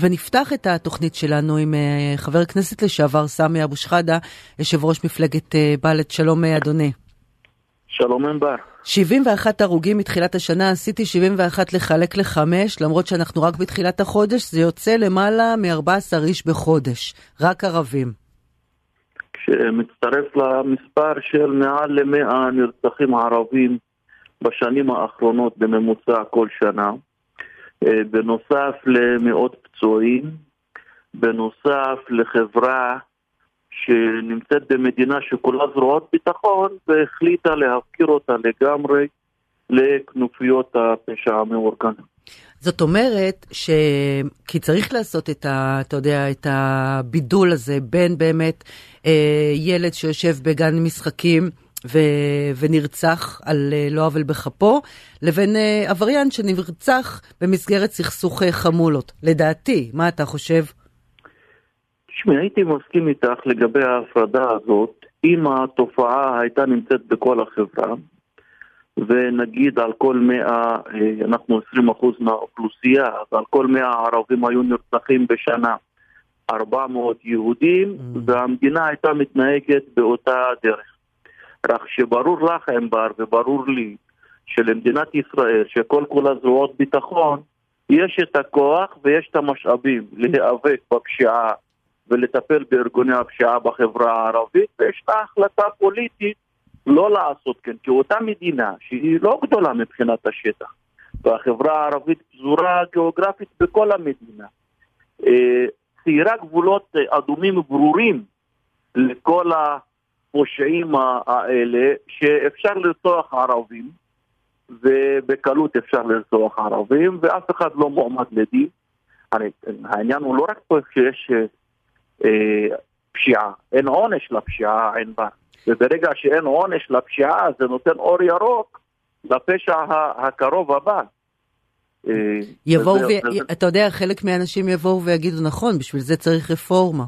ונפתח את התוכנית שלנו עם חבר הכנסת לשעבר סמי אבו שחאדה, יושב ראש מפלגת בל"ד. שלום אדוני. שלום ענבר. 71 הרוגים מתחילת השנה, עשיתי 71 לחלק לחמש, למרות שאנחנו רק בתחילת החודש, זה יוצא למעלה מ-14 איש בחודש, רק ערבים. שמצטרף למספר של מעל ל-100 נרצחים ערבים בשנים האחרונות בממוצע כל שנה, אה, בנוסף למאות פצועים, בנוסף לחברה שנמצאת במדינה שכולה זרועות ביטחון והחליטה להפקיר אותה לגמרי לכנופיות הפשע המאורגן. זאת אומרת ש... כי צריך לעשות את ה... אתה יודע, את הבידול הזה בין באמת אה, ילד שיושב בגן משחקים ו... ונרצח על אה, לא עוול בכפו, לבין אה, עבריין שנרצח במסגרת סכסוך אה, חמולות. לדעתי, מה אתה חושב? תשמעי, הייתי מסכים איתך לגבי ההפרדה הזאת, אם התופעה הייתה נמצאת בכל החברה, ונגיד על כל מאה, אה, אנחנו 20% מהאוכלוסייה, אז על כל מאה ערבים היו נרצחים בשנה 400 יהודים, mm. והמדינה הייתה מתנהגת באותה דרך. רק שברור לך, ענבר, וברור לי, שלמדינת ישראל, שכל כולה זרועות ביטחון, יש את הכוח ויש את המשאבים להיאבק בפשיעה ולטפל בארגוני הפשיעה בחברה הערבית, ויש לה החלטה פוליטית לא לעשות כן, כי אותה מדינה שהיא לא גדולה מבחינת השטח, והחברה הערבית פזורה גיאוגרפית בכל המדינה, אה, ציירה גבולות אדומים ברורים לכל הפושעים האלה, שאפשר לרצוח ערבים, ובקלות אפשר לרצוח ערבים, ואף אחד לא מועמד לדין. העניין הוא לא רק פה שיש אה, פשיעה, אין עונש לפשיעה, אין בה. וברגע שאין עונש לפשיעה, זה נותן אור ירוק לפשע הקרוב הבא. אה, יבואו, ו... אתה יודע, חלק מהאנשים יבואו ויגידו, נכון, בשביל זה צריך רפורמה.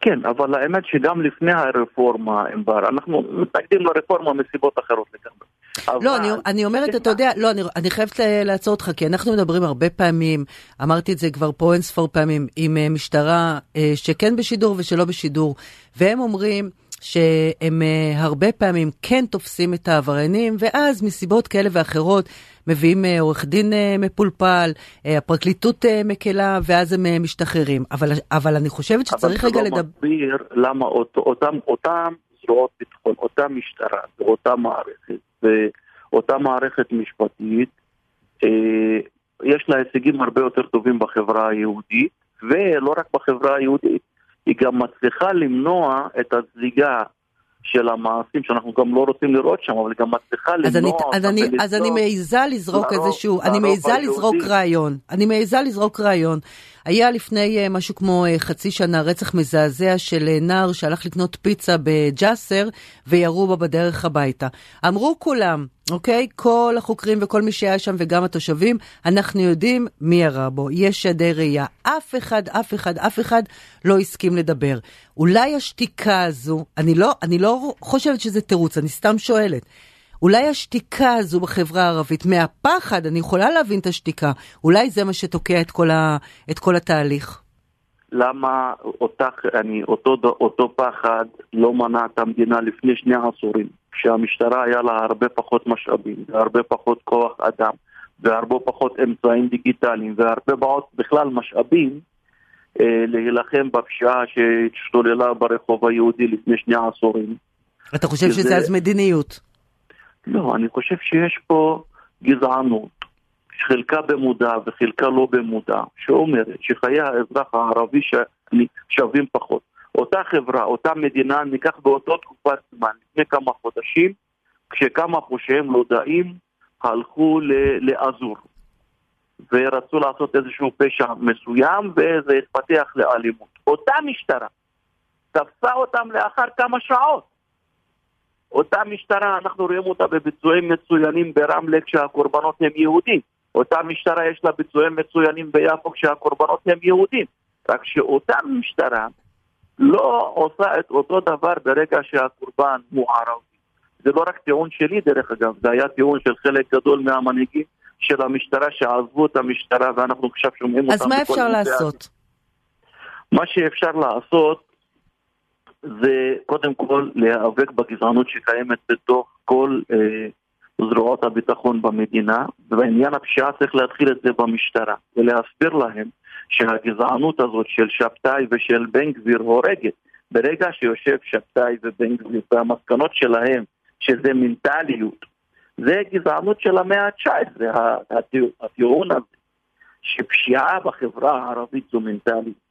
כן, אבל האמת שגם לפני הרפורמה, ענבר, אנחנו מתנגדים לרפורמה מסיבות אחרות לגמרי. לא, אני, אני אומרת, אתה יודע, לא, אני, אני חייבת לעצור אותך, כי אנחנו מדברים הרבה פעמים, אמרתי את זה כבר פה אין ספור פעמים, עם אה, משטרה אה, שכן בשידור ושלא בשידור, והם אומרים... שהם uh, הרבה פעמים כן תופסים את העבריינים, ואז מסיבות כאלה ואחרות מביאים uh, עורך דין uh, מפולפל, uh, הפרקליטות uh, מקלה, ואז הם uh, משתחררים. אבל, אבל אני חושבת שצריך רגע לדבר... אבל זה לא מסביר למה אותו, אותם, אותם זרועות ביטחון, אותה משטרה, אותה מערכת, ואותה מערכת משפטית, אה, יש לה הישגים הרבה יותר טובים בחברה היהודית, ולא רק בחברה היהודית, היא גם מצליחה למנוע את הזליגה של המעשים שאנחנו גם לא רוצים לראות שם, אבל היא גם מצליחה למנוע... אז אני, אז אני, אז אני מעיזה לזרוק לרוב, איזשהו, אני מעיזה לזרוק רעיון. אני מעיזה לזרוק רעיון. היה לפני uh, משהו כמו uh, חצי שנה רצח מזעזע של uh, נער שהלך לקנות פיצה בג'אסר וירו בה בדרך הביתה. אמרו כולם, אוקיי? כל החוקרים וכל מי שהיה שם וגם התושבים, אנחנו יודעים מי ירה בו. יש שדי ראייה. אף אחד, אף אחד, אף אחד לא הסכים לדבר. אולי השתיקה הזו, אני לא, אני לא חושבת שזה תירוץ, אני סתם שואלת. אולי השתיקה הזו בחברה הערבית, מהפחד, אני יכולה להבין את השתיקה, אולי זה מה שתוקע את כל, ה, את כל התהליך. למה אותך, אני, אותו, אותו פחד לא מנע את המדינה לפני שני עשורים, כשהמשטרה היה לה הרבה פחות משאבים, והרבה פחות כוח אדם, והרבה פחות אמצעים דיגיטליים, והרבה פחות בכלל משאבים אה, להילחם בפשיעה שהשתוללה ברחוב היהודי לפני שני עשורים. אתה חושב שזה אז מדיניות? לא, אני חושב שיש פה גזענות, חלקה במודע וחלקה לא במודע, שאומרת שחיי האזרח הערבי שווים פחות. אותה חברה, אותה מדינה, ניקח באותו תקופת זמן, לפני כמה חודשים, כשכמה פושעים נודעים הלכו לאזור ורצו לעשות איזשהו פשע מסוים וזה התפתח לאלימות. אותה משטרה תפסה אותם לאחר כמה שעות אותה משטרה, אנחנו רואים אותה בביצועים מצוינים ברמלה כשהקורבנות הם יהודים. אותה משטרה יש לה ביצועים מצוינים ביפו כשהקורבנות הם יהודים. רק שאותה משטרה לא עושה את אותו דבר ברגע שהקורבן הוא ערבי. זה לא רק טיעון שלי דרך אגב, זה היה טיעון של חלק גדול מהמנהיגים של המשטרה שעזבו את המשטרה ואנחנו עכשיו שומעים אותם. אז מה אפשר לעשות? מה שאפשר לעשות זה קודם כל להיאבק בגזענות שקיימת בתוך כל אה, זרועות הביטחון במדינה, ובעניין הפשיעה צריך להתחיל את זה במשטרה, ולהסביר להם שהגזענות הזאת של שבתאי ושל בן גביר הורגת. ברגע שיושב שבתאי ובן גביר והמסקנות שלהם, שזה מנטליות, זה גזענות של המאה ה-19, הטיעון הזה, שפשיעה בחברה הערבית זו מנטלית.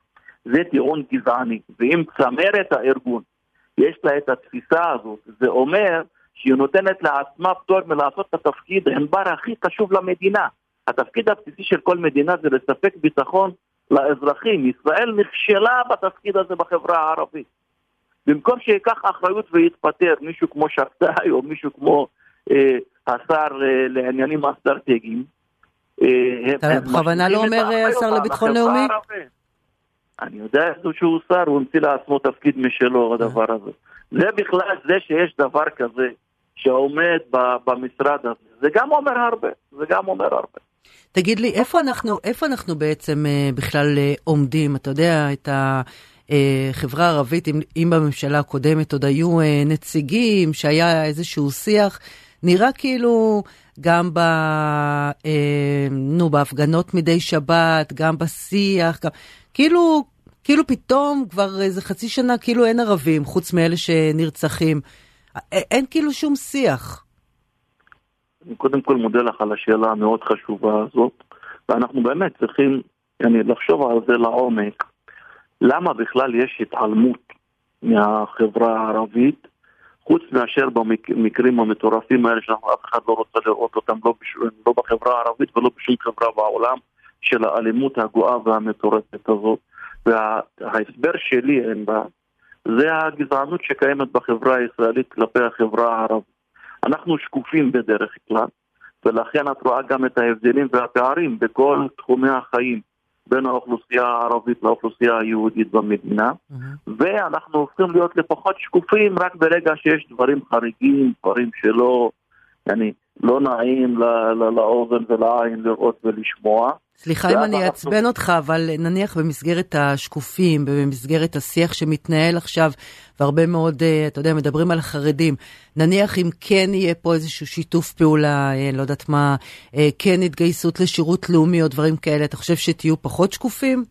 זה טיעון גזעני, ואם צמרת הארגון יש לה את התפיסה הזאת, זה אומר שהיא נותנת לעצמה פטור מלעשות את התפקיד הענבר הכי חשוב למדינה. התפקיד הבסיסי של כל מדינה זה לספק ביטחון לאזרחים. ישראל נכשלה בתפקיד הזה בחברה הערבית. במקום שייקח אחריות ויתפטר מישהו כמו שבתאי או מישהו כמו אה, השר אה, לעניינים אסטרטגיים. אתה בכוונה לא אומר אה, השר לביטחון לאומי? אני יודע שהוא שר, הוא המציא לעצמו תפקיד משלו, הדבר הזה. זה בכלל, זה שיש דבר כזה שעומד במשרד הזה, זה גם אומר הרבה, זה גם אומר הרבה. תגיד לי, איפה אנחנו, איפה אנחנו בעצם אה, בכלל אה, עומדים? אתה יודע, את החברה אה, הערבית, אם, אם בממשלה הקודמת עוד היו אה, נציגים, שהיה איזשהו שיח, נראה כאילו גם ב, אה, נו, בהפגנות מדי שבת, גם בשיח, גם, כאילו, כאילו פתאום כבר איזה חצי שנה כאילו אין ערבים, חוץ מאלה שנרצחים. אין כאילו שום שיח. אני קודם כל מודה לך על השאלה המאוד חשובה הזאת, ואנחנו באמת צריכים אני, לחשוב על זה לעומק. למה בכלל יש התעלמות מהחברה הערבית, חוץ מאשר במקרים המטורפים האלה שאנחנו אף אחד לא רוצה לראות אותם לא, בש... לא בחברה הערבית ולא בשום חברה בעולם, של האלימות הגואה והמטורפת הזאת. וההסבר שלי אין בה, זה הגזענות שקיימת בחברה הישראלית כלפי החברה הערבית. אנחנו שקופים בדרך כלל, ולכן את רואה גם את ההבדלים והפערים בכל תחומי החיים בין האוכלוסייה הערבית לאוכלוסייה היהודית במדינה, mm-hmm. ואנחנו הופכים להיות לפחות שקופים רק ברגע שיש דברים חריגים, דברים שלא, אני, לא נעים לאוזן ולעין לראות ולשמוע. סליחה אם אני אעצבן אותך, אבל נניח במסגרת השקופים, במסגרת השיח שמתנהל עכשיו, והרבה מאוד, אה, אתה יודע, מדברים על החרדים, נניח אם כן יהיה פה איזשהו שיתוף פעולה, אה, לא יודעת מה, אה, כן התגייסות לשירות לאומי או דברים כאלה, אתה חושב שתהיו פחות שקופים?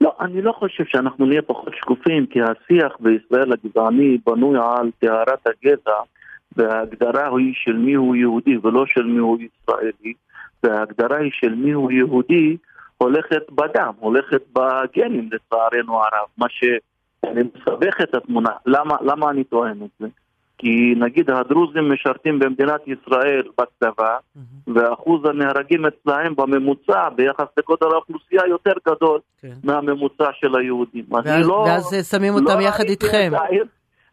לא, אני לא חושב שאנחנו נהיה פחות שקופים, כי השיח בישראל הגזעני בנוי על טהרת הגזע, וההגדרה היא של מי הוא יהודי ולא של מי הוא ישראלי. וההגדרה היא של מי הוא יהודי הולכת בדם, הולכת בגנים לצערנו הרב, מה שאני מסבך את התמונה. למה, למה אני טוען את זה? כי נגיד הדרוזים משרתים במדינת ישראל בצבא, mm-hmm. ואחוז הנהרגים אצלהם בממוצע ביחס לגודל האוכלוסייה יותר גדול כן. מהממוצע של היהודים. ואז, לא, ואז שמים אותם לא יחד איתכם. העיר,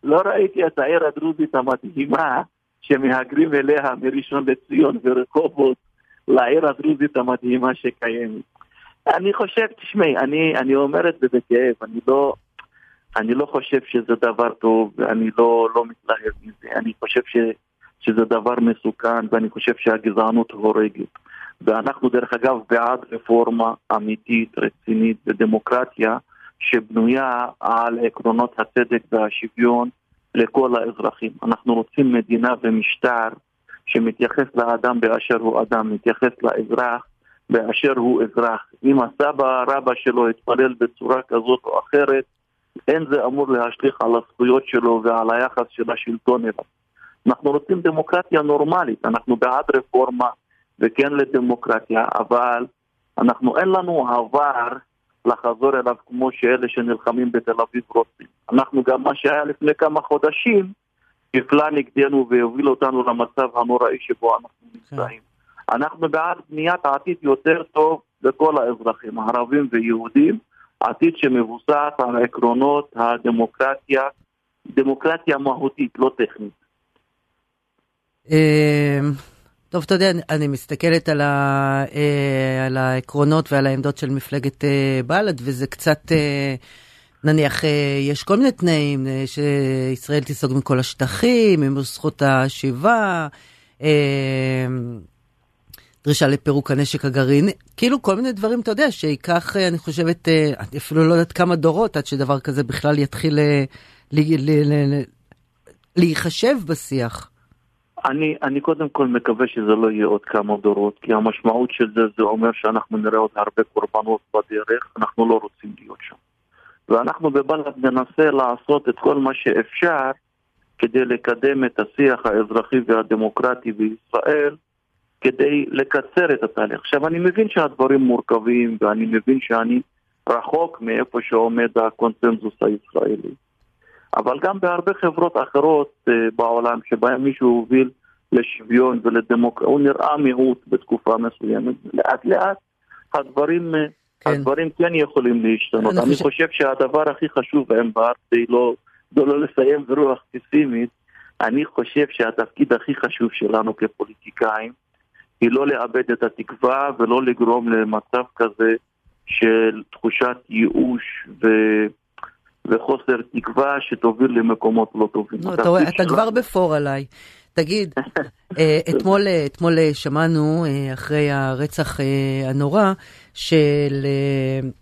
לא ראיתי את העיר הדרוזית המדהימה שמהגרים אליה מראשון לציון ורחובות לעיר הדרוזית המדהימה שקיימת. אני חושב, תשמעי, אני, אני אומר את זה בכאב, אני לא, אני לא חושב שזה דבר טוב, ואני לא, לא מתלהב מזה. אני חושב ש, שזה דבר מסוכן, ואני חושב שהגזענות הורגת. ואנחנו דרך אגב בעד רפורמה אמיתית, רצינית ודמוקרטיה שבנויה על עקרונות הצדק והשוויון לכל האזרחים. אנחנו רוצים מדינה ומשטר שמתייחס לאדם באשר הוא אדם, מתייחס לאזרח באשר הוא אזרח. אם הסבא רבא שלו התפלל בצורה כזאת או אחרת, אין זה אמור להשליך על הזכויות שלו ועל היחס של השלטון אליו. אנחנו רוצים דמוקרטיה נורמלית, אנחנו בעד רפורמה וכן לדמוקרטיה, אבל אנחנו אין לנו עבר לחזור אליו כמו שאלה שנלחמים בתל אביב רוצים. אנחנו גם מה שהיה לפני כמה חודשים, הפלה נגדנו והוביל אותנו למצב הנוראי שבו אנחנו כן. נמצאים. אנחנו בעד בניית עתיד יותר טוב לכל האזרחים, ערבים ויהודים, עתיד שמבוסס על עקרונות הדמוקרטיה, דמוקרטיה מהותית, לא טכנית. אמ, טוב, אתה יודע, אני מסתכלת על, ה, אה, על העקרונות ועל העמדות של מפלגת אה, בל"ד, וזה קצת... נניח אה, יש כל מיני תנאים, אה, שישראל תיסוג מכל השטחים, עם זכות השיבה, אה, דרישה לפירוק הנשק הגרעיני, כאילו כל מיני דברים, אתה יודע, שייקח, אני חושבת, אפילו לא יודעת כמה דורות עד שדבר כזה בכלל יתחיל להיחשב בשיח. אני, אני קודם כל מקווה שזה לא יהיה עוד כמה דורות, כי המשמעות של זה, זה אומר שאנחנו נראה עוד הרבה קורבנות בדרך, אנחנו לא רוצים להיות שם. ואנחנו בבל"ד ננסה לעשות את כל מה שאפשר כדי לקדם את השיח האזרחי והדמוקרטי בישראל, כדי לקצר את התהליך. עכשיו, אני מבין שהדברים מורכבים, ואני מבין שאני רחוק מאיפה שעומד הקונצנזוס הישראלי. אבל גם בהרבה חברות אחרות uh, בעולם שבהן מישהו הוביל לשוויון ולדמוקרטיה, הוא נראה מיעוט בתקופה מסוימת. לאט לאט הדברים, אה, כן. הדברים כן יכולים להשתנות. אני, אני חושב... חושב שהדבר הכי חשוב בהם בארץ, לא, לא לסיים ברוח פסימית, אני חושב שהתפקיד הכי חשוב שלנו כפוליטיקאים היא לא לאבד את התקווה ולא לגרום למצב כזה של תחושת ייאוש ו... וחוסר תקווה שתוביל למקומות לא טובים. לא, אתה, רואה, אתה כבר בפור עליי. תגיד, אה, אתמול, אה, אתמול אה, שמענו, אחרי הרצח הנורא של,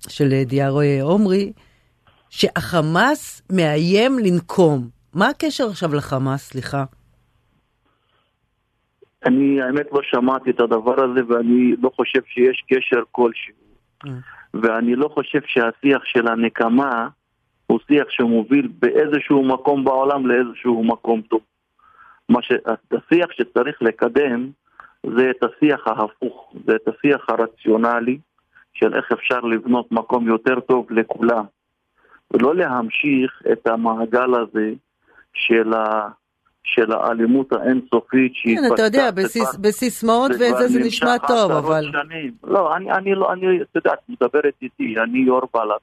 של דיאר עומרי, שהחמאס מאיים לנקום. מה הקשר עכשיו לחמאס, סליחה? אני האמת לא שמעתי את הדבר הזה ואני לא חושב שיש קשר כלשהו. ואני לא חושב שהשיח של הנקמה הוא שיח שמוביל באיזשהו מקום בעולם לאיזשהו מקום טוב. מה ש... השיח שצריך לקדם זה את השיח ההפוך, זה את השיח הרציונלי של איך אפשר לבנות מקום יותר טוב לכולם. ולא להמשיך את המעגל הזה של, ה... של האלימות האינסופית שהיא... כן, אתה יודע, בסיס, בסיסמאות וזה זה נשמע טוב, אבל... שנים. לא, אני, אני לא, אני, אתה יודע, את מדברת איתי, אני יו"ר בל"ד.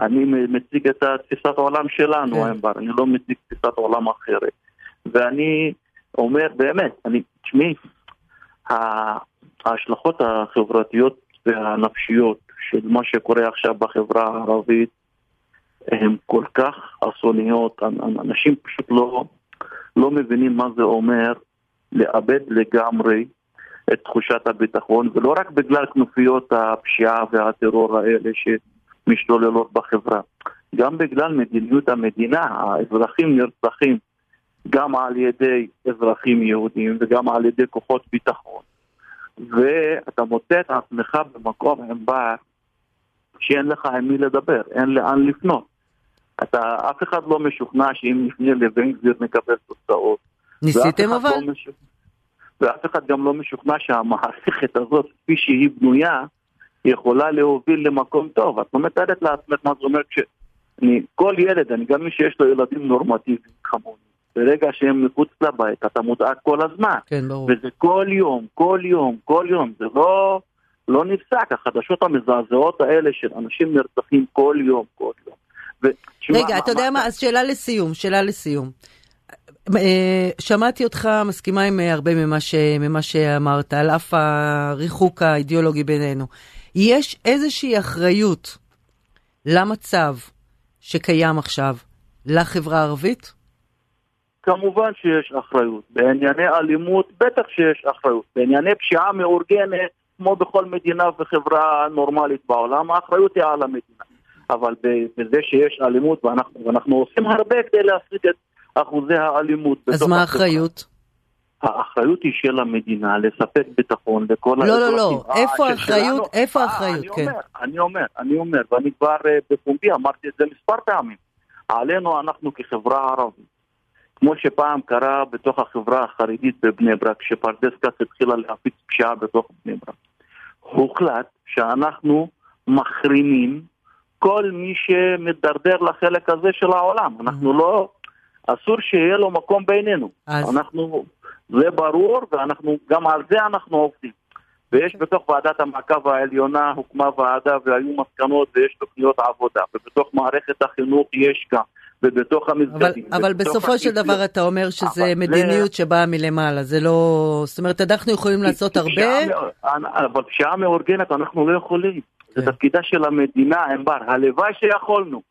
אני מציג את תפיסת העולם שלנו, כן. אמבר, אני לא מציג תפיסת עולם אחרת. ואני אומר, באמת, אני, תשמעי, ההשלכות החברתיות והנפשיות של מה שקורה עכשיו בחברה הערבית הן כל כך אסוניות, אנשים פשוט לא, לא מבינים מה זה אומר לאבד לגמרי את תחושת הביטחון, ולא רק בגלל כנופיות הפשיעה והטרור האלה ש... משתוללות בחברה. גם בגלל מדיניות המדינה, האזרחים נרצחים גם על ידי אזרחים יהודים וגם על ידי כוחות ביטחון. ואתה מוצא את עצמך במקום עם בעיה שאין לך עם מי לדבר, אין לאן לפנות. אתה, אף אחד לא משוכנע שאם נפנה לבן גביר נקבל תוצאות. ניסיתם אבל? לא משוכנע, ואף אחד גם לא משוכנע שהמערכת הזאת, כפי שהיא בנויה, יכולה להוביל למקום טוב. את לא מתארת לעצמך מה זה אומר כשאני, כל ילד, אני גם מי שיש לו ילדים נורמטיביים כמוני, ברגע שהם מחוץ לבית אתה מודאג כל הזמן. כן, ברור. וזה כל יום, כל יום, כל יום, זה לא, לא נפסק, החדשות המזעזעות האלה של אנשים נרצחים כל יום, כל יום. ושמה, רגע, מה, אתה מה, יודע מה, אז שאלה לסיום, שאלה לסיום. אה, שמעתי אותך מסכימה עם הרבה ממה, ש, ממה שאמרת, על אף הריחוק האידיאולוגי בינינו. יש איזושהי אחריות למצב שקיים עכשיו לחברה הערבית? כמובן שיש אחריות. בענייני אלימות בטח שיש אחריות. בענייני פשיעה מאורגנת, כמו בכל מדינה וחברה נורמלית בעולם, האחריות היא על המדינה. אבל בזה שיש אלימות, ואנחנו, ואנחנו עושים הרבה כדי להשיג את אחוזי האלימות. אז מה האחריות? האחריות היא של המדינה לספק ביטחון לכל לא, האזרחים. לא, לא, לא, איפה האחריות? איפה האחריות? כן. אני אומר, אני אומר, ואני כבר אה, בפומבי אמרתי את זה מספר פעמים. עלינו אנחנו כחברה ערבית. כמו שפעם קרה בתוך החברה החרדית בבני ברק, כשפרדס כץ התחילה להפיץ פשיעה בתוך בני ברק. הוחלט שאנחנו מחרימים כל מי שמתדרדר לחלק הזה של העולם. אנחנו לא, אסור שיהיה לו מקום בינינו. אז... אנחנו זה ברור, ואנחנו, גם על זה אנחנו עובדים. ויש בתוך ועדת המעקב העליונה, הוקמה ועדה והיו מסקנות ויש תוכניות עבודה, ובתוך מערכת החינוך יש גם, ובתוך המסגדים. אבל, אבל בסופו של דבר אתה אומר שזה מדיניות. שבאה מלמעלה, זה לא... זאת אומרת, אנחנו יכולים לעשות הרבה... אבל פשיעה מאורגנת אנחנו לא יכולים. זה כן. תפקידה של המדינה, ענבר. הלוואי שיכולנו.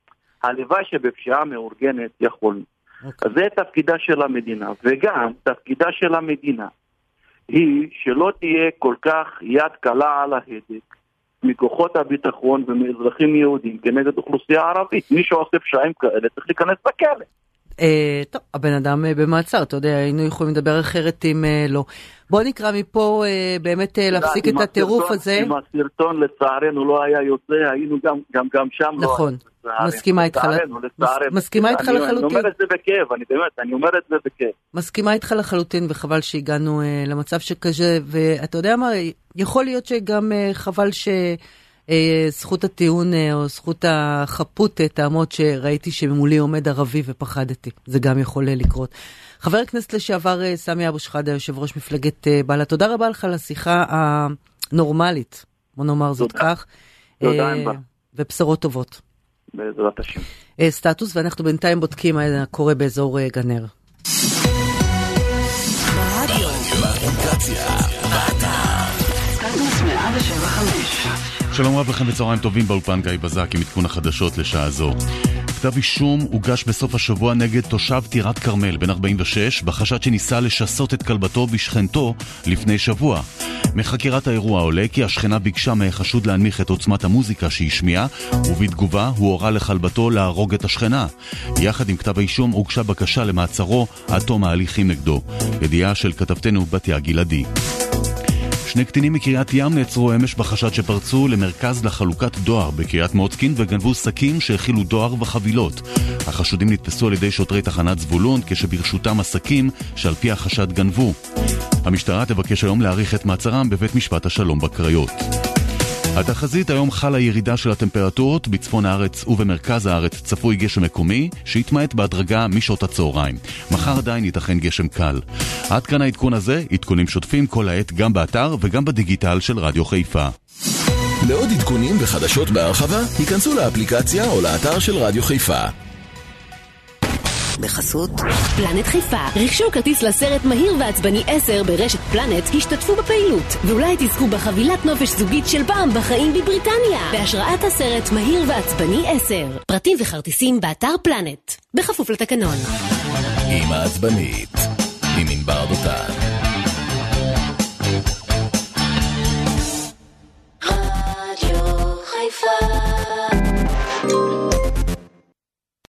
הלוואי שבפשיעה מאורגנת יכולנו. Okay. אוקיי. זה תפקידה של המדינה, וגם תפקידה של המדינה היא שלא תהיה כל כך יד קלה על ההדק מכוחות הביטחון ומאזרחים יהודים כנגד אוכלוסייה ערבית. מי שעושה פשעים כאלה צריך להיכנס לכלא. אה, טוב, הבן אדם אה, במעצר, אתה יודע, היינו יכולים לדבר אחרת אם אה, לא. בוא נקרא מפה באמת להפסיק את הטירוף הזה. אם הסרטון לצערנו לא היה יוצא, היינו גם, גם, גם שם נכון. נכון, מסכימה איתך, מסכימה איתך לחלוטין. אני אומר את זה בכאב, אני באמת, אני אומר את זה בכאב. מסכימה איתך לחלוטין, וחבל שהגענו אה, למצב שכזה, ואתה יודע מה, יכול להיות שגם אה, חבל ש... אה, זכות הטיעון או זכות החפות תעמוד שראיתי שמולי עומד ערבי ופחדתי. זה גם יכול לקרות. חבר הכנסת לשעבר סמי אבו שחאדה, יושב ראש מפלגת בל"ד, תודה רבה לך על השיחה הנורמלית, בוא נאמר זאת כך. תודה רבה. ובשורות טובות. בעזרת השם. סטטוס, ואנחנו בינתיים בודקים מה קורה באזור גנר. סטטוס 175 שלום רב לכם וצהריים טובים באולפן גיא בזק עם עדכון החדשות לשעה זו. כתב אישום הוגש בסוף השבוע נגד תושב טירת כרמל, בן 46, בחשד שניסה לשסות את כלבתו בשכנתו לפני שבוע. מחקירת האירוע עולה כי השכנה ביקשה מהחשוד להנמיך את עוצמת המוזיקה שהשמיעה, ובתגובה הוא הורה לכלבתו להרוג את השכנה. יחד עם כתב האישום הוגשה בקשה למעצרו עד תום ההליכים נגדו. ידיעה של כתבתנו בתיה גלעדי. שני קטינים מקריית ים נעצרו אמש בחשד שפרצו למרכז לחלוקת דואר בקריית מוצקין וגנבו שקים שהכילו דואר וחבילות. החשודים נתפסו על ידי שוטרי תחנת זבולון כשברשותם עסקים שעל פי החשד גנבו. המשטרה תבקש היום להאריך את מעצרם בבית משפט השלום בקריות. התחזית היום חלה ירידה של הטמפרטורות, בצפון הארץ ובמרכז הארץ צפוי גשם מקומי, שיתמעט בהדרגה משעות הצהריים. מחר עדיין ייתכן גשם קל. עד כאן העדכון הזה, עדכונים שוטפים כל העת גם באתר וגם בדיגיטל של רדיו חיפה. לעוד עדכונים וחדשות בהרחבה, היכנסו לאפליקציה או לאתר של רדיו חיפה. בחסות פלנט חיפה. רכשו כרטיס לסרט מהיר ועצבני 10 ברשת פלנט, השתתפו בפעילות, ואולי תזכו בחבילת נופש זוגית של פעם בחיים בבריטניה, בהשראת הסרט מהיר ועצבני 10. פרטים וכרטיסים באתר פלנט, בכפוף לתקנון. עם העצבנית, עם ענבר דותן. רדיו חיפה